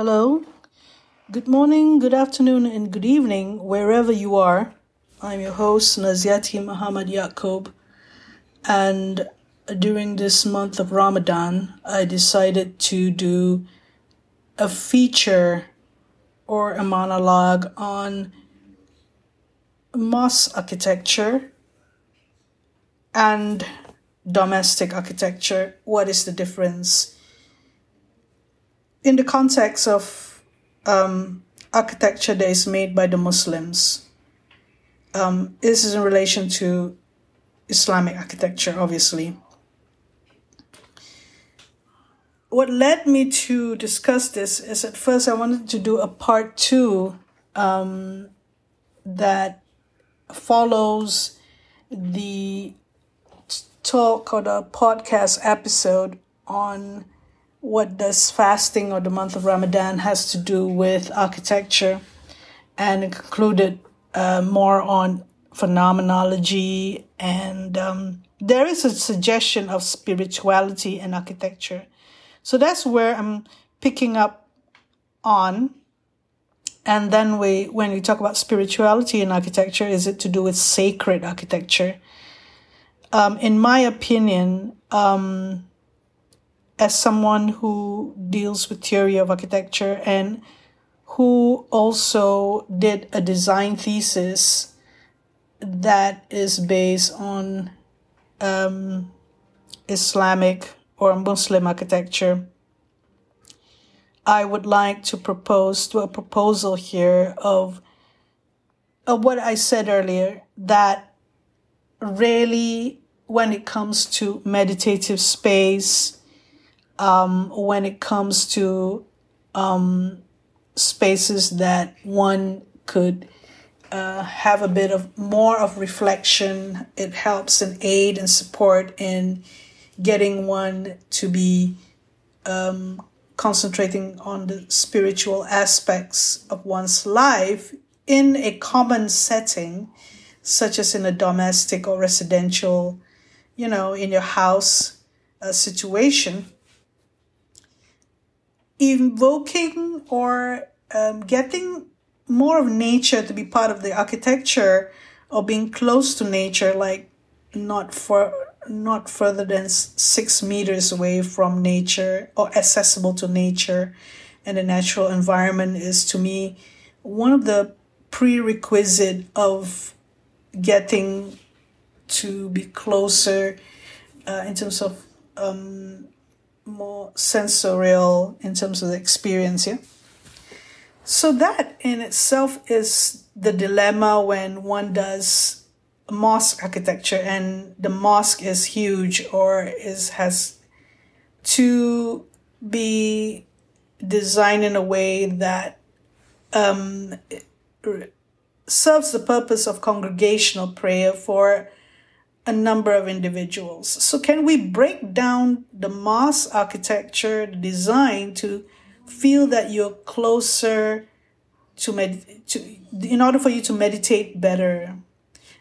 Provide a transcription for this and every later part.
Hello. Good morning, good afternoon, and good evening, wherever you are. I'm your host, Naziati Muhammad Yaqub. And during this month of Ramadan, I decided to do a feature or a monologue on mosque architecture and domestic architecture. What is the difference? In the context of um, architecture that is made by the Muslims, um, this is in relation to Islamic architecture, obviously. What led me to discuss this is at first I wanted to do a part two um, that follows the talk or the podcast episode on what does fasting or the month of Ramadan has to do with architecture, and concluded uh, more on phenomenology and um, there is a suggestion of spirituality and architecture. So that's where I'm picking up on. And then we, when we talk about spirituality and architecture, is it to do with sacred architecture? Um, in my opinion, um, as someone who deals with theory of architecture and who also did a design thesis that is based on um, Islamic or Muslim architecture. I would like to propose to a proposal here of, of what I said earlier that really, when it comes to meditative space, um, when it comes to um, spaces that one could uh, have a bit of more of reflection. It helps and aid and support in getting one to be um, concentrating on the spiritual aspects of one's life in a common setting, such as in a domestic or residential, you know, in your house uh, situation. Invoking or um, getting more of nature to be part of the architecture or being close to nature, like not for not further than six meters away from nature or accessible to nature and the natural environment is to me one of the prerequisite of getting to be closer uh, in terms of um, more sensorial in terms of the experience yeah? So that in itself is the dilemma when one does mosque architecture and the mosque is huge or is has to be designed in a way that um, serves the purpose of congregational prayer for a number of individuals. So, can we break down the mosque architecture, design to feel that you're closer to med to in order for you to meditate better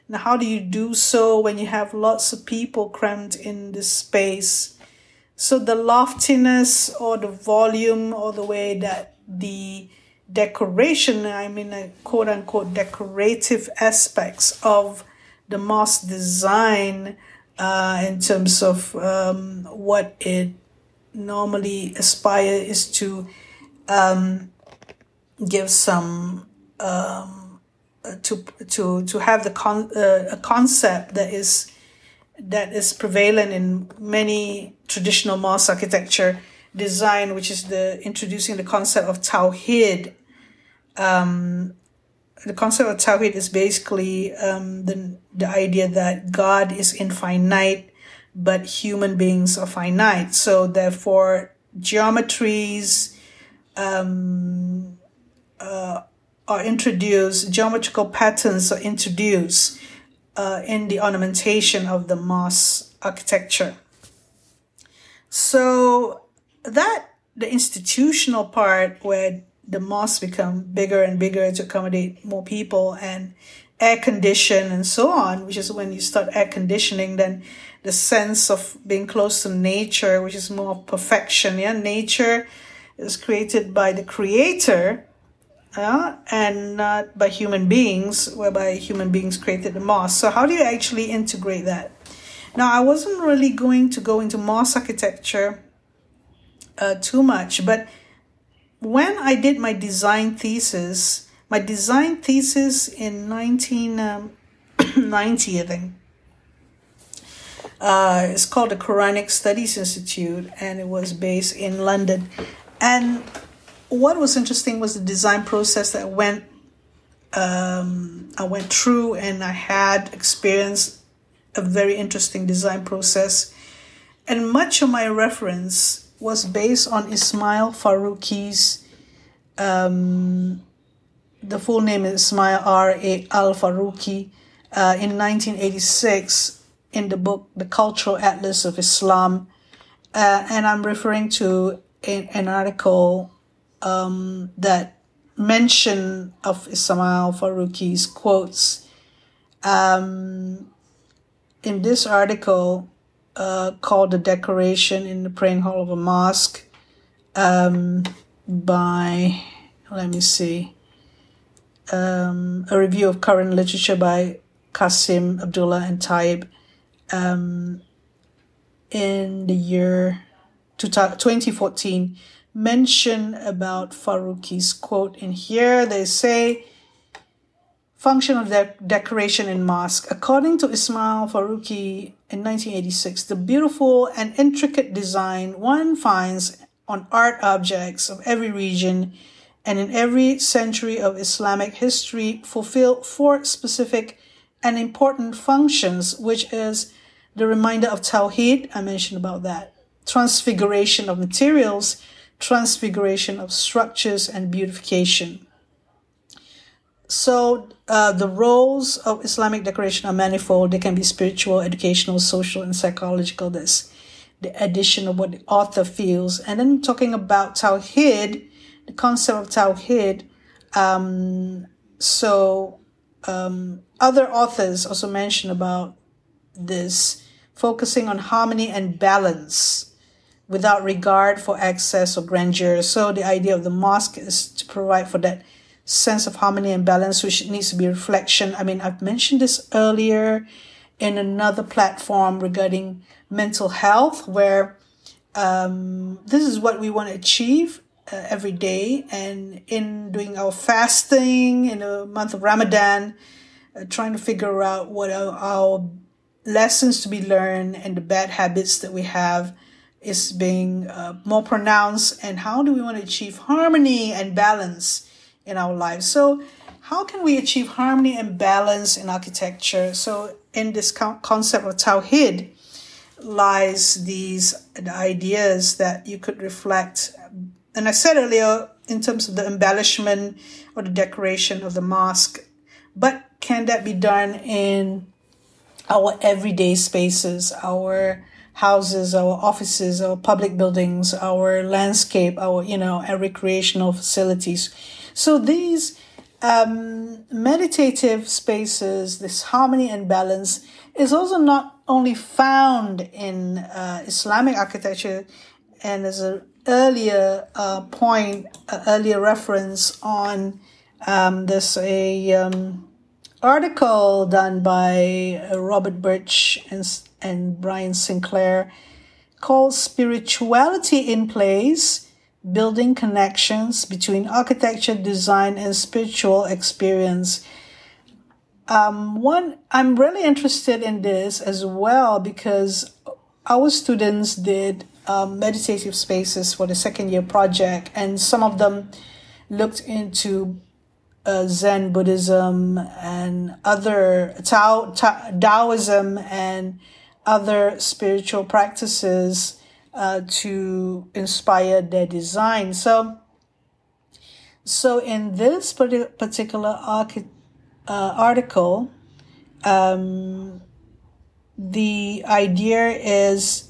and how do you do so when you have lots of people crammed in this space so the loftiness or the volume or the way that the decoration i mean a quote unquote decorative aspects of the mosque design uh, in terms of um, what it normally aspire is to um, give some um, to to to have the con- uh, a concept that is that is prevalent in many traditional mosque architecture design, which is the introducing the concept of tawhid. Um, the concept of tawhid is basically um, the the idea that God is infinite, but human beings are finite. So therefore, geometries, um, uh, are introduced, geometrical patterns are introduced uh, in the ornamentation of the mosque architecture. So that the institutional part where the mosques become bigger and bigger to accommodate more people and air condition and so on, which is when you start air conditioning, then the sense of being close to nature, which is more perfection. Yeah, nature is created by the creator uh, and not by human beings, whereby human beings created the mosque. So, how do you actually integrate that? Now, I wasn't really going to go into mosque architecture uh, too much, but when I did my design thesis, my design thesis in 1990, um, I think, uh, it's called the Quranic Studies Institute, and it was based in London. And what was interesting was the design process that went um, I went through, and I had experienced a very interesting design process. And much of my reference was based on Ismail Faruqi's. Um, the full name is Ismail R. A. Al Faruqi. Uh, in 1986, in the book The Cultural Atlas of Islam, uh, and I'm referring to an article um, that mention of Ismail Faruqi's quotes. Um, in this article uh, called The Decoration in the Praying Hall of a Mosque um, by, let me see, um, a review of current literature by Qasim Abdullah and Taib um, in the year 2014 mention about Faruqi's quote in here. They say, function of de- decoration in mosque. According to Ismail Faruqi in 1986, the beautiful and intricate design one finds on art objects of every region and in every century of Islamic history fulfill four specific and important functions, which is the reminder of Tawheed, I mentioned about that, transfiguration of materials, transfiguration of structures, and beautification. So, uh, the roles of Islamic decoration are manifold. They can be spiritual, educational, social, and psychological. This the addition of what the author feels. And then talking about Tawhid, the concept of Tawhid. Um, so, um, other authors also mention about this focusing on harmony and balance without regard for excess or grandeur. So the idea of the mosque is to provide for that sense of harmony and balance, which needs to be reflection. I mean, I've mentioned this earlier in another platform regarding mental health, where um, this is what we want to achieve uh, every day. And in doing our fasting in the month of Ramadan, uh, trying to figure out what are our lessons to be learned and the bad habits that we have is being uh, more pronounced and how do we want to achieve harmony and balance in our lives. So how can we achieve harmony and balance in architecture? So in this concept of tawhid lies these ideas that you could reflect. And i said earlier in terms of the embellishment or the decoration of the mosque but can that be done in our everyday spaces, our houses, our offices, our public buildings, our landscape, our, you know, our recreational facilities. So these um, meditative spaces, this harmony and balance is also not only found in uh, Islamic architecture and as an earlier uh, point, uh, earlier reference on um, this a um, article done by uh, Robert Birch and, and Brian Sinclair called Spirituality in Place Building Connections Between Architecture, Design, and Spiritual Experience. Um, one, I'm really interested in this as well because our students did um, meditative spaces for the second year project, and some of them looked into uh, Zen Buddhism and other Tao, Taoism and other spiritual practices uh, to inspire their design. So, so in this particular uh, article, um, the idea is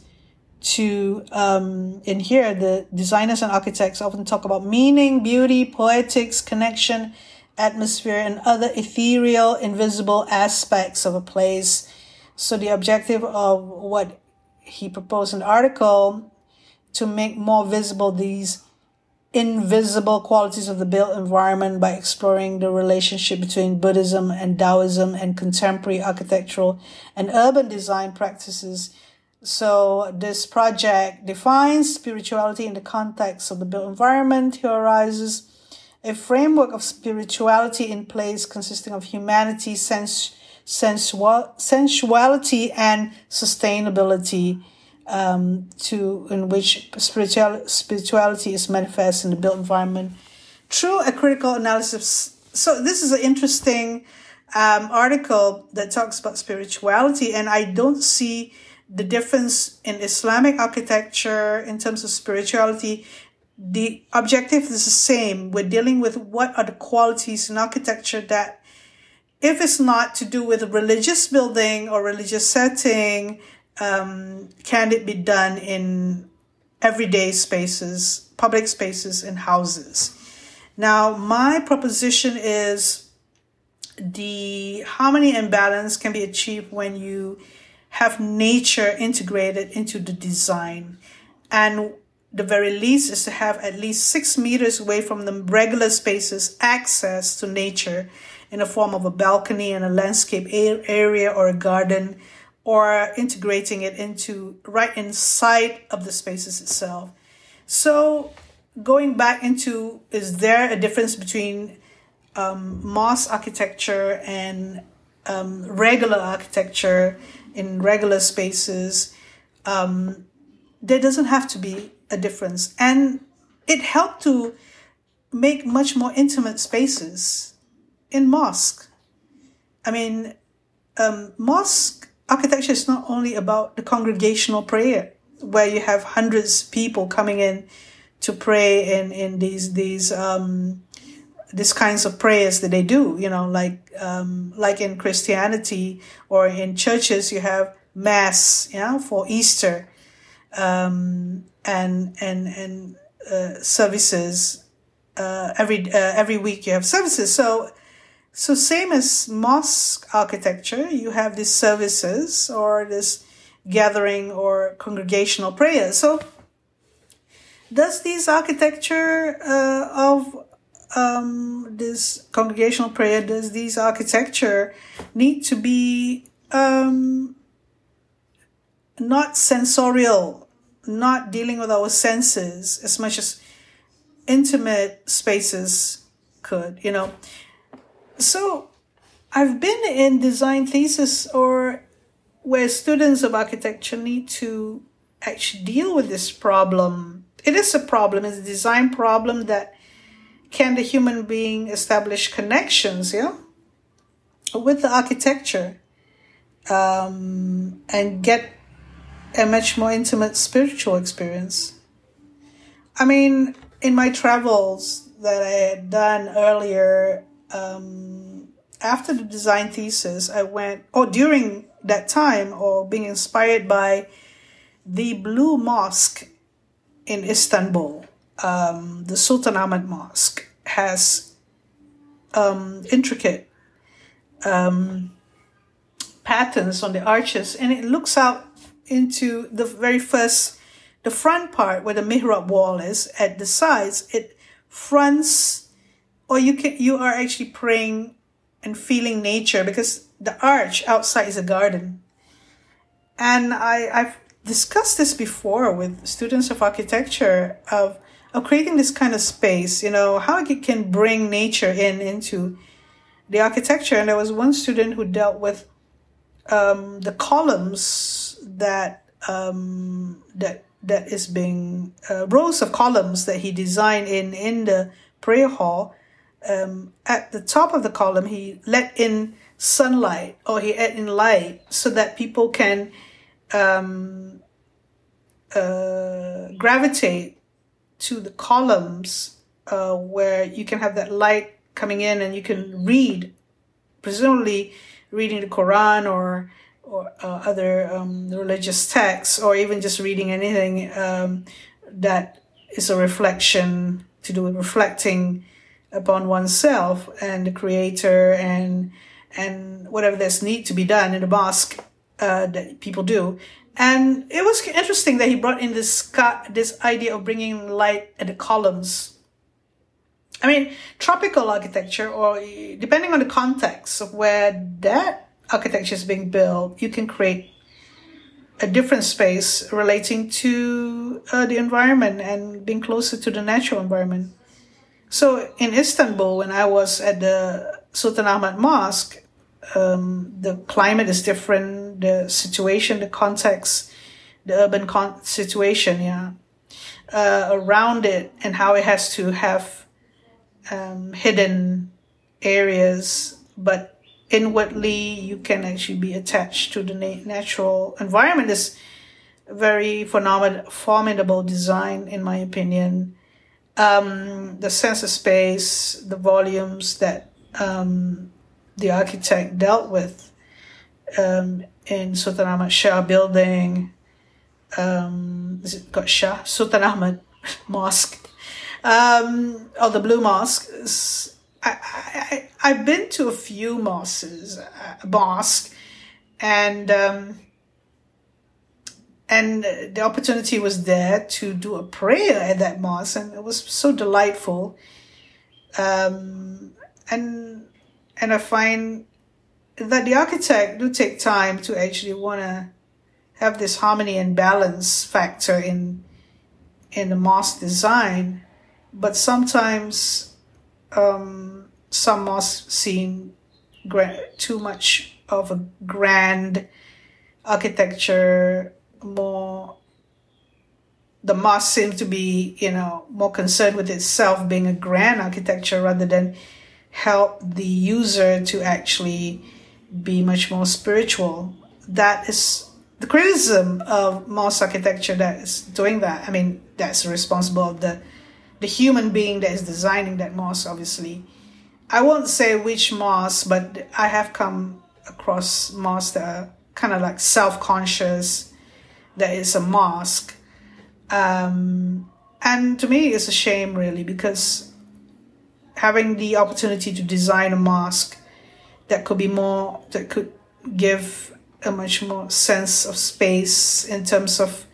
to um, in here the designers and architects often talk about meaning beauty poetics connection atmosphere, and other ethereal, invisible aspects of a place. So the objective of what he proposed an article to make more visible these invisible qualities of the built environment by exploring the relationship between Buddhism and Taoism and contemporary architectural and urban design practices. So this project defines spirituality in the context of the built environment, theorizes a framework of spirituality in place consisting of humanity, sense, sensual, sensuality, and sustainability um, to in which spiritual, spirituality is manifest in the built environment through a critical analysis. So this is an interesting um, article that talks about spirituality, and I don't see the difference in Islamic architecture in terms of spirituality. The objective is the same. We're dealing with what are the qualities in architecture that, if it's not to do with a religious building or religious setting, um, can it be done in everyday spaces, public spaces, and houses? Now, my proposition is the harmony and balance can be achieved when you have nature integrated into the design. And the very least is to have at least six meters away from the regular spaces access to nature in the form of a balcony and a landscape area or a garden or integrating it into right inside of the spaces itself. So going back into is there a difference between um, architecture and um, regular architecture in regular spaces? Um, there doesn't have to be a difference, and it helped to make much more intimate spaces in mosque. I mean, um, mosque architecture is not only about the congregational prayer where you have hundreds of people coming in to pray in, in these these um, these kinds of prayers that they do you know like um, like in christianity or in churches you have mass you know for easter um, and and and uh, services uh, every uh, every week you have services so so same as mosque architecture, you have these services or this gathering or congregational prayer. So does this architecture uh, of um, this congregational prayer, does this architecture need to be um, not sensorial, not dealing with our senses as much as intimate spaces could, you know? So I've been in design thesis or where students of architecture need to actually deal with this problem. It is a problem, it's a design problem that can the human being establish connections, yeah, with the architecture um, and get a much more intimate spiritual experience. I mean, in my travels that I had done earlier, um, after the design thesis, I went, or during that time, or being inspired by the Blue Mosque in Istanbul, um, the Sultan Ahmed Mosque has um, intricate um, patterns on the arches, and it looks out into the very first, the front part where the mihrab wall is. At the sides, it fronts or you can you are actually praying and feeling nature because the arch outside is a garden. And i i've discussed this before with students of architecture of of creating this kind of space you know how it can bring nature in into the architecture. And there was one student who dealt with um, the columns that um, that that is being uh, rows of columns that he designed in in the prayer hall um, at the top of the column, he let in sunlight or he let in light so that people can um, uh, gravitate to the columns uh, where you can have that light coming in and you can read, presumably reading the Quran or or uh, other um, religious texts, or even just reading anything um, that is a reflection to do with reflecting upon oneself and the creator and and whatever there's need to be done in the mosque uh, that people do. And it was interesting that he brought in this this idea of bringing light at the columns I mean, tropical architecture, or depending on the context of where that architecture is being built, you can create a different space relating to uh, the environment and being closer to the natural environment. So in Istanbul, when I was at the Sultan Ahmad Mosque, um, the climate is different, the situation, the context, the urban con- situation, yeah, uh, around it, and how it has to have um, hidden areas, but inwardly you can actually be attached to the na- natural environment. Is very formid- formidable design, in my opinion. Um, the sense of space, the volumes that um, the architect dealt with um, in Sultan Ahmad Shah building. Um, is it got Shah? Sultan Ahmad Mosque. Um, or the Blue Mosque. I, I, I've been to a few mosques, uh, mosque, and um, and the opportunity was there to do a prayer at that mosque, and it was so delightful. Um, and and I find that the architect do take time to actually want to have this harmony and balance factor in in the mosque design, but sometimes um, some mosques seem gra- too much of a grand architecture, more the mosque seems to be, you know, more concerned with itself being a grand architecture rather than help the user to actually be much more spiritual. That is the criticism of mosque architecture that is doing that. I mean, that's responsible of the the human being that is designing that mosque, obviously. I won't say which mosque, but I have come across mosques that are kind of like self-conscious that is a mosque. Um, and to me, it's a shame, really, because having the opportunity to design a mosque that could be more that could give a much more sense of space in terms of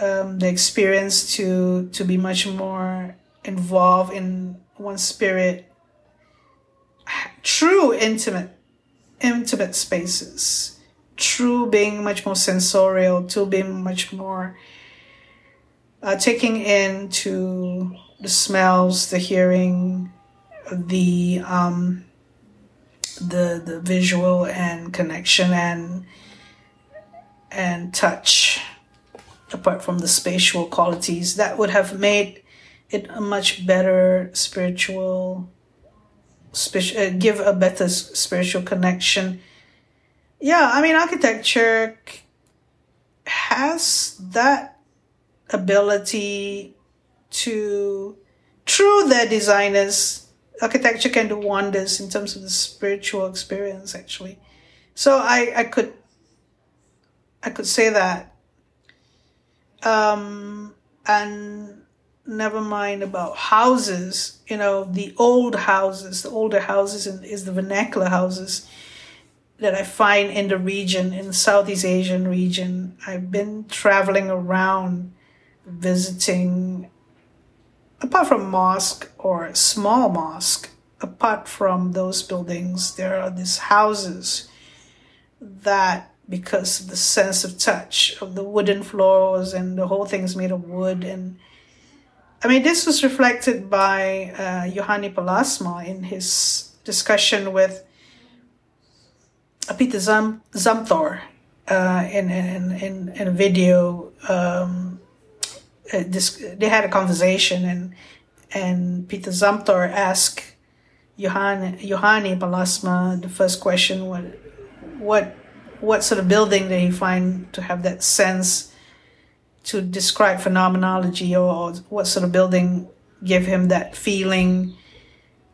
um, the experience to to be much more involved in one spirit true intimate intimate spaces true being much more sensorial to being much more uh, taking into the smells, the hearing, the um, the the visual and connection and and touch apart from the spatial qualities that would have made it a much better spiritual uh, give a better spiritual connection yeah i mean architecture has that ability to through their designers architecture can do wonders in terms of the spiritual experience actually. So i i could i could say that. Um and never mind about houses you know the old houses the older houses and is the vernacular houses that i find in the region in the southeast asian region. I've been traveling around visiting apart from mosque or small mosque, apart from those buildings, there are these houses that, because of the sense of touch of the wooden floors and the whole thing is made of wood, and I mean, this was reflected by uh, Juhani Pallasmaa in his discussion with Peter Zam- Zumthor uh, in, in, in, in a video um, uh, this, they had a conversation and and Peter Zumthor asked Johan, Juhani Pallasmaa the first question what what what sort of building did he find to have that sense to describe phenomenology or what sort of building give him that feeling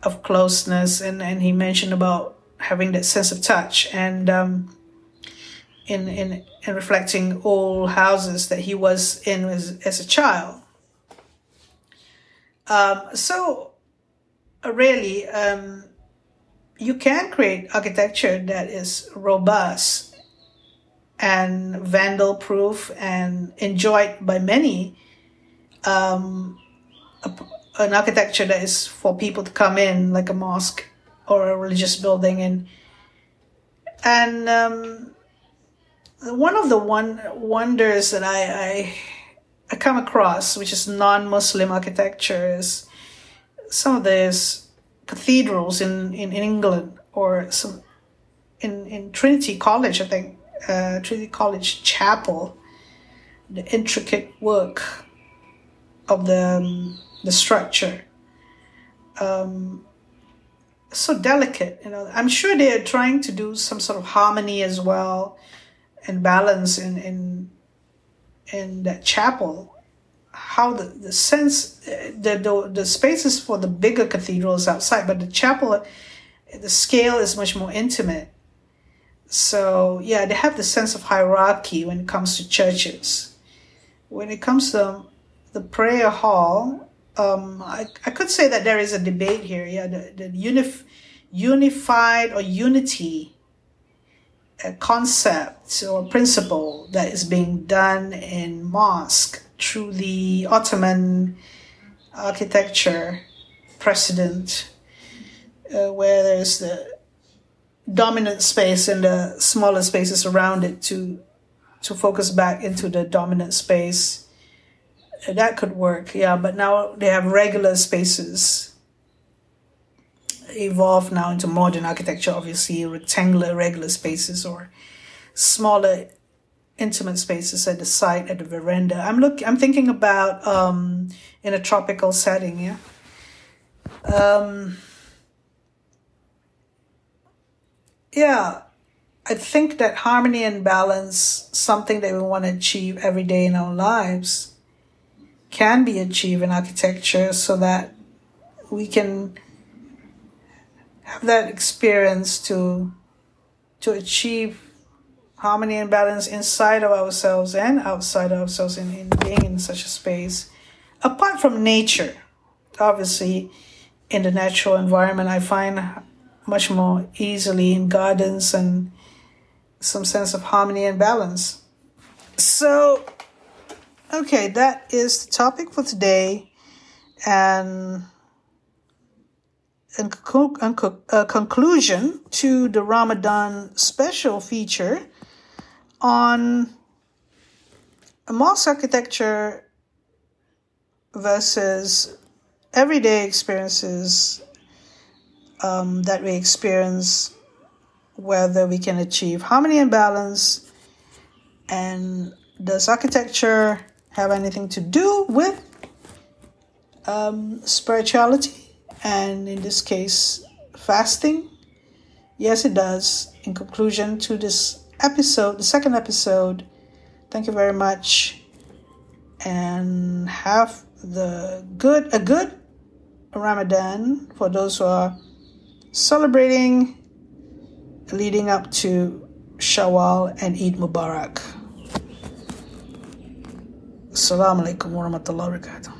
of closeness? And, and he mentioned about having that sense of touch and um, in in reflecting all houses that he was in as, as a child. Um, so, uh, really, um, you can create architecture that is robust and vandal proof and enjoyed by many um, an architecture that is for people to come in, like a mosque or a religious building, and and um, one of the one wonders that I, I I come across, which is non-Muslim architecture, is some of these cathedrals in, in, in England or some in, in Trinity College, I think, uh, Trinity College Chapel, the intricate work of the um, the structure. Um, so delicate, you know. I'm sure they are trying to do some sort of harmony as well and balance in in in that chapel. How the, the sense the, the the spaces for the bigger cathedrals outside, but the chapel, the scale is much more intimate. So yeah, they have the sense of hierarchy when it comes to churches. When it comes to the prayer hall, um, I, I could say that there is a debate here. Yeah, the, the unif- unified or unity a concept or principle that is being done in mosque through the Ottoman architecture precedent, uh, where there's the dominant space and the smaller spaces around it to to focus back into the dominant space. That could work, yeah. But now they have regular spaces evolved now into modern architecture, obviously rectangular regular spaces or smaller intimate spaces at the site at the veranda. I'm look I'm thinking about um in a tropical setting, yeah. Um yeah, I think that harmony and balance, something that we want to achieve every day in our lives, can be achieved in architecture so that we can have that experience to to achieve harmony and balance inside of ourselves and outside of ourselves in, in being in such a space. Apart from nature obviously in the natural environment i find much more easily in gardens and some sense of harmony and balance. So okay that is the topic for today. And in a conclusion to the Ramadan special feature on mosque architecture versus everyday experiences um, that we experience, whether we can achieve harmony and balance, and does architecture have anything to do with um, spirituality? and in this case, fasting? Yes, it does. In conclusion to this episode, the second episode, thank you very much and have the good a good Ramadan for those who are celebrating leading up to Shawwal and Eid Mubarak. Assalamu alaikum warahmatullahi wabarakatuh.